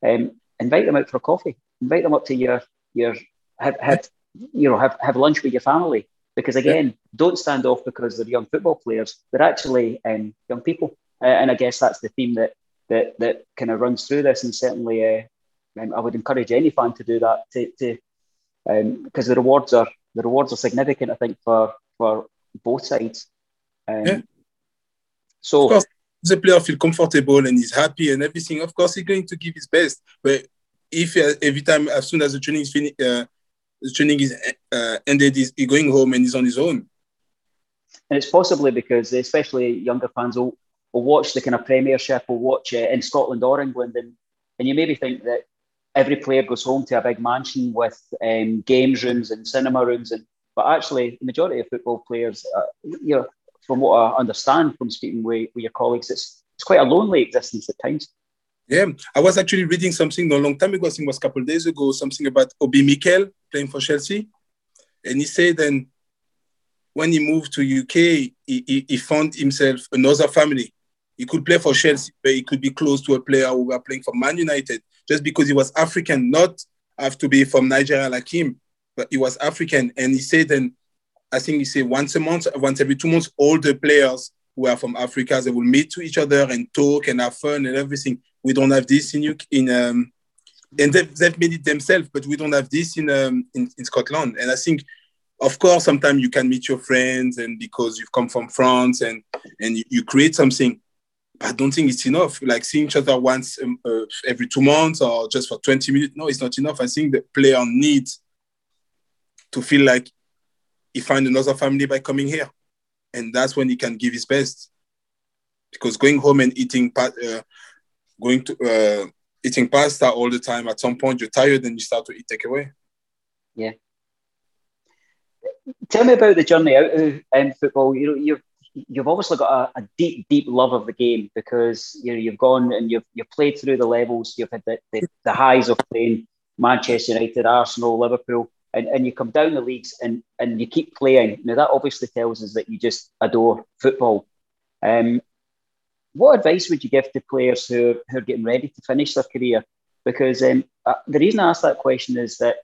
um, invite them out for a coffee, invite them up to your your have, have you know have, have lunch with your family. Because again, don't stand off because they're young football players. They're actually um, young people. Uh, and I guess that's the theme that that that kind of runs through this. And certainly, uh, um, I would encourage any fan to do that to, to because um, the rewards are the rewards are significant. I think for for both sides. Um, yeah. So. Of course, the player feel comfortable and he's happy and everything. Of course, he's going to give his best. But if uh, every time, as soon as the training is finished, uh, the training is uh, ended, he's, he's going home and he's on his own. And it's possibly because, especially younger fans, will will watch the kind of Premiership, will watch it in Scotland or England, and and you maybe think that every player goes home to a big mansion with um, games rooms and cinema rooms, and but actually the majority of football players, uh, you know, from what I understand from speaking with, with your colleagues, it's it's quite a lonely existence at times. Yeah, I was actually reading something a long time ago. I think it was a couple of days ago. Something about Obi Mikel playing for Chelsea, and he said then when he moved to UK, he, he, he found himself another family he could play for Chelsea, but he could be close to a player who were playing for Man United just because he was African, not have to be from Nigeria like him, but he was African. And he said, and I think he said once a month, once every two months, all the players who are from Africa, they will meet to each other and talk and have fun and everything. We don't have this in in um, and they've, they've made it themselves, but we don't have this in, um, in in Scotland. And I think of course, sometimes you can meet your friends and because you've come from France and and you, you create something. I don't think it's enough. Like seeing each other once um, uh, every two months or just for 20 minutes. No, it's not enough. I think the player needs to feel like he find another family by coming here. And that's when he can give his best. Because going home and eating, uh, going to uh, eating pasta all the time, at some point you're tired and you start to eat takeaway. Yeah. Tell me about the journey out of um, football. You know, you've you've obviously got a, a, deep, deep love of the game because you know you've gone and you've you've played through the levels. You've had the, the, the highs of playing Manchester United, Arsenal, Liverpool, and, and you come down the leagues and and you keep playing. Now that obviously tells us that you just adore football. Um, what advice would you give to players who are, who are getting ready to finish their career? Because um, uh, the reason I ask that question is that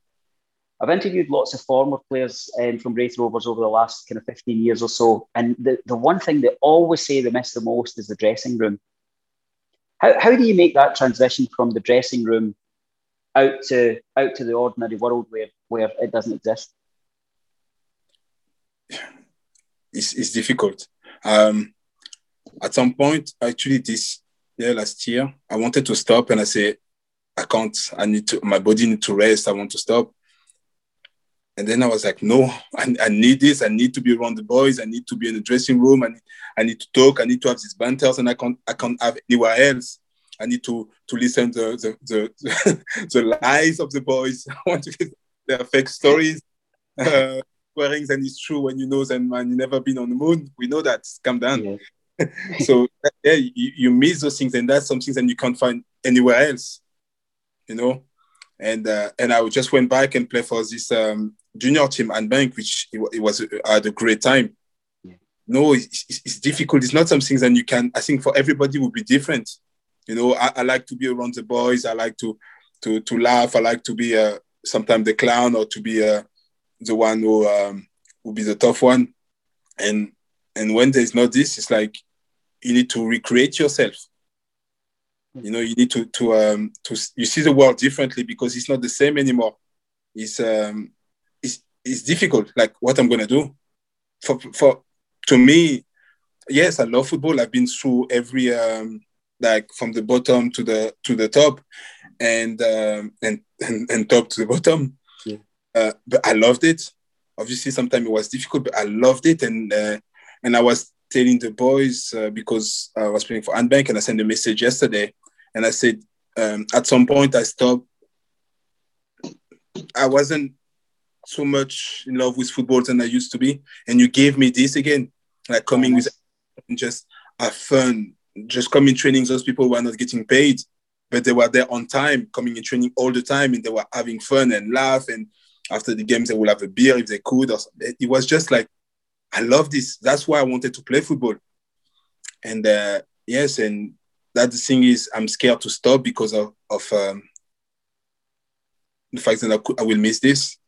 I've interviewed lots of former players um, from Raith Rovers over the last kind of 15 years or so. And the, the one thing they always say they miss the most is the dressing room. How, how do you make that transition from the dressing room out to out to the ordinary world where, where it doesn't exist? It's, it's difficult. Um, at some point, actually, this year, last year, I wanted to stop and I say, I can't, I need to, my body need to rest. I want to stop. And then I was like, no, I, I, need this. I need to be around the boys. I need to be in the dressing room. I need, I need to talk. I need to have these banters, and I can't, I can't have anywhere else. I need to to listen to the the, the, the lies of the boys. I want to there are fake stories. Uh, wearing and it's true when you know that man, you never been on the moon. We know that. Calm down. Yeah. so yeah, you, you miss those things, and that's something that you can't find anywhere else. You know, and uh, and I just went back and play for this um, junior team and bank, which it, it was I had a great time. Yeah. No, it's, it's, difficult. It's not something that you can. I think for everybody will be different. You know, I, I like to be around the boys. I like to to to laugh. I like to be uh, sometimes the clown or to be uh, the one who um, will be the tough one. And and when there's not this, it's like you need to recreate yourself. You know, you need to to um to you see the world differently because it's not the same anymore. It's um it's difficult. Like what I'm gonna do. For for to me, yes, I love football. I've been through every um like from the bottom to the to the top and um and and, and top to the bottom uh, but I loved it. Obviously, sometimes it was difficult, but I loved it. And uh, and I was telling the boys uh, because I was playing for Handbank, and I sent a message yesterday, and I said um, at some point I stopped. I wasn't so much in love with football than I used to be, and you gave me this again, like coming with just a fun, just coming training. Those people were not getting paid, but they were there on time, coming in training all the time, and they were having fun and laugh and after the games they will have a beer if they could. Or it was just like, I love this. That's why I wanted to play football. And uh, yes, and that the thing is, I'm scared to stop because of, of um, the fact that I, could, I will miss this.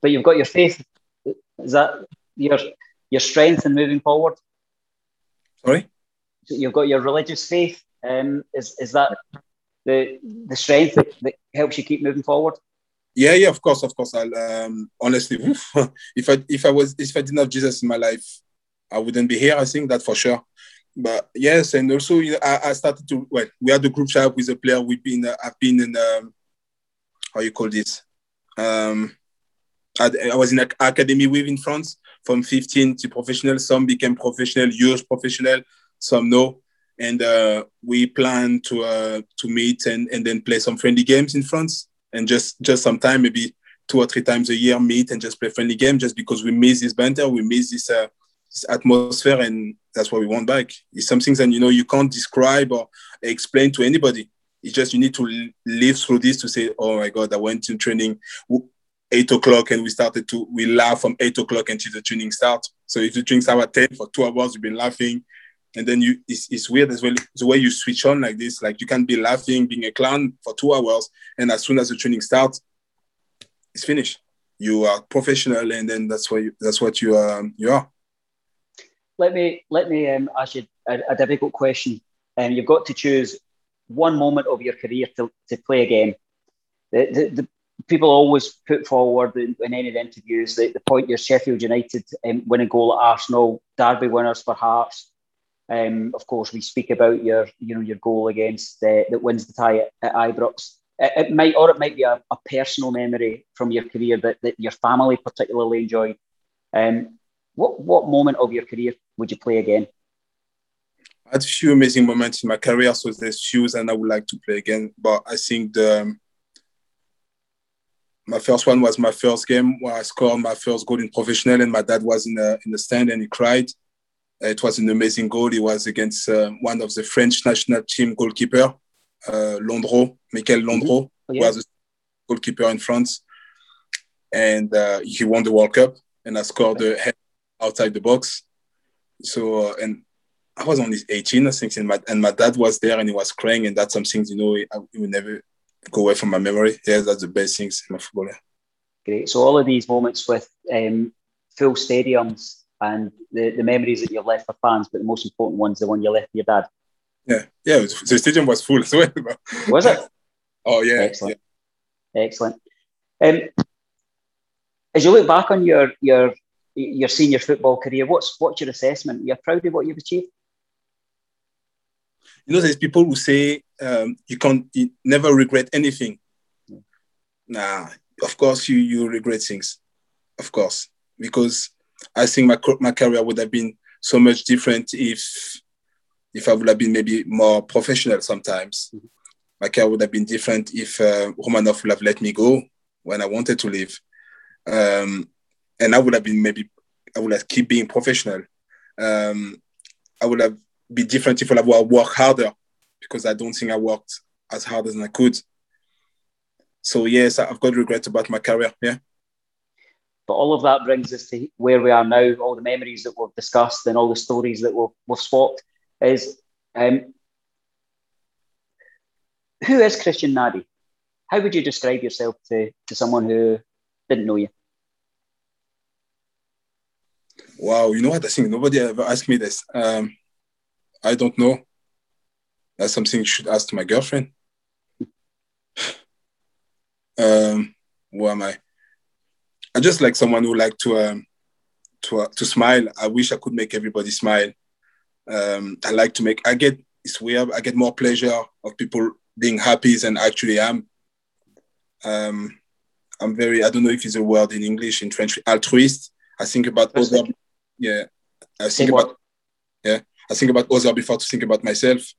But you've got your faith. Is that your your strength in moving forward? Sorry. So you've got your religious faith. Um, is is that the the strength that, that helps you keep moving forward? Yeah, yeah, of course, of course. I'll um, honestly, if I if I was if I didn't have Jesus in my life, I wouldn't be here. I think that for sure. But yes, and also you know, I, I started to well, we had a group chat with a player. We've been uh, I've been in um, how you call this? Um, I, I was in an academy with in France from 15 to professional. Some became professional, years professional, some no. And uh, we plan to uh, to meet and, and then play some friendly games in France and just just sometime maybe two or three times a year meet and just play friendly game just because we miss this banter, we miss this, uh, this atmosphere, and that's what we want back. It's something that you know you can't describe or explain to anybody. It's just you need to live through this to say, "Oh my God, I went to training eight o'clock and we started to we laugh from eight o'clock until the training starts. So if the training starts at ten for two hours, you've been laughing." And then you, it's, it's weird as well the way you switch on like this. Like you can be laughing, being a clown for two hours, and as soon as the training starts, it's finished. You are professional, and then that's what you, that's what you um, you are. Let me let me um, ask you a, a difficult question. And um, you've got to choose one moment of your career to, to play again. The, the, the people always put forward in, in any interviews the, the point you're Sheffield United um, winning a goal at Arsenal, Derby winners for Hearts, um, of course, we speak about your, you know, your goal against that wins the tie at, at Ibrox. It, it, might, or it might be a, a, personal memory from your career that, that your family particularly enjoyed. Um, what what moment of your career would you play again? I had a few amazing moments in my career, so there's few and I would like to play again. But I think the um, my first one was my first game where I scored my first goal in professional, and my dad was in the in the stand and he cried. It was an amazing goal. It was against uh, one of the French national team goalkeeper, uh, Landreau, Michael. Landreau, mm-hmm. yeah. was a goalkeeper in France. And uh, he won the World Cup, and I scored the head outside the box. So, uh, and I was only 18, I think, and my, and my dad was there and he was crying, and that's something, you know, I will never go away from my memory. Yeah, that's the best things in my football. Yeah. Great. So, all of these moments with um, full stadiums and the, the memories that you've left for fans, but the most important one's the one you left for your dad. Yeah, yeah, the stadium was full as well. Was it? oh yeah, excellent, yeah. excellent. Um, as you look back on your your your senior football career, what's what's your assessment? You're proud of what you've achieved. You know, there's people who say um, you can't you never regret anything. Nah, of course you you regret things, of course, because I think my my career would have been so much different if if I would have been maybe more professional sometimes. Mm-hmm. My career would have been different if uh, Romanov would have let me go. when I wanted to leave. Um, and I would have been maybe I would have keep being professional. Um, I would have been different if I work harder because I don't think I worked as hard as I could. So yes, I've got regret about my career. Yeah. But all of that brings us to where we are now. All the memories that we've discussed and all the stories that we've, we've swapped is um, who is Christian Nadé? How would you describe yourself to, to someone who didn't know you? Wow, you know what? I think nobody ever asked me this. Um, I don't know. That's something you should ask to my girlfriend. um, who am I? I just like someone who like to um, to uh, to smile. I wish I could make everybody smile. Um, I like to make. I get it's weird. I get more pleasure of people being happy than actually am. Um, I'm very. I don't know if it's a word in English in French. Altruist. I think about other. Yeah, I think about. Yeah, I think about other before to think about myself.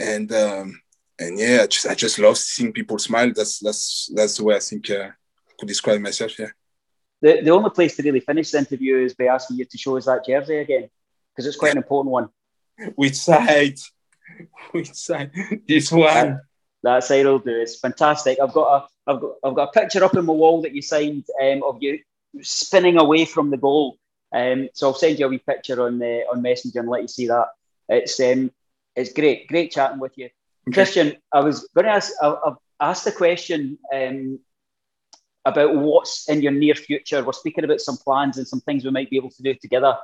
And um, and yeah, I just I just love seeing people smile. That's that's that's the way I think uh, I could describe myself. Yeah. The, the only place to really finish the interview is by asking you to show us that jersey again because it's quite an important one. Which side? Which side? This one. That, that side will do. It's fantastic. I've got a I've got I've got a picture up on my wall that you signed um, of you spinning away from the goal. Um, so I'll send you a wee picture on the on Messenger and let you see that. It's um, it's great, great chatting with you, okay. Christian. I was going to ask. I, I've asked the question um, about what's in your near future. We're speaking about some plans and some things we might be able to do together.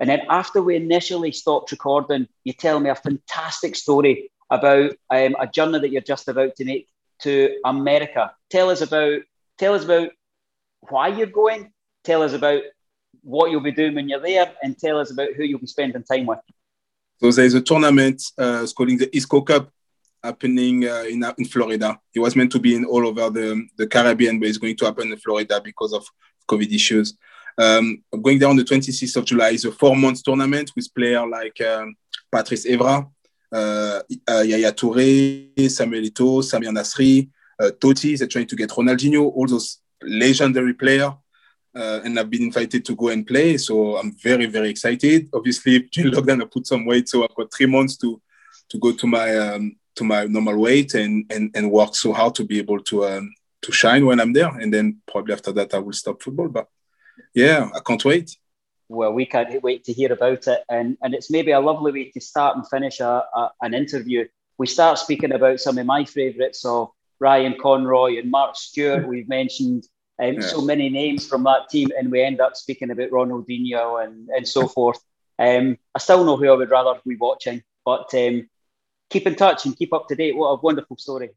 And then after we initially stopped recording, you tell me a fantastic story about um, a journey that you're just about to make to America. Tell us about tell us about why you're going. Tell us about what you'll be doing when you're there, and tell us about who you'll be spending time with. So there's a tournament uh, it's called the Isco Cup happening uh, in, in Florida. It was meant to be in all over the, the Caribbean, but it's going to happen in Florida because of COVID issues. Um, going down the 26th of July is a four-month tournament with players like um, Patrice Evra, uh, uh, Yaya Touré, Samuel Eto'o, Samir Nasri, uh, Totti. They're trying to get Ronaldinho, all those legendary players. Uh, and I've been invited to go and play. So I'm very, very excited. Obviously, during lockdown, I put some weight. So I've got three months to to go to my um, to my normal weight and, and and work so hard to be able to um, to shine when I'm there. And then probably after that, I will stop football. But yeah, I can't wait. Well, we can't wait to hear about it. And, and it's maybe a lovely way to start and finish a, a an interview. We start speaking about some of my favourites of Ryan Conroy and Mark Stewart. We've mentioned um, yeah. so many names from that team, and we end up speaking about Ronaldinho and, and so forth. Um, I still know who I would rather be watching, but um, keep in touch and keep up to date. What a wonderful story.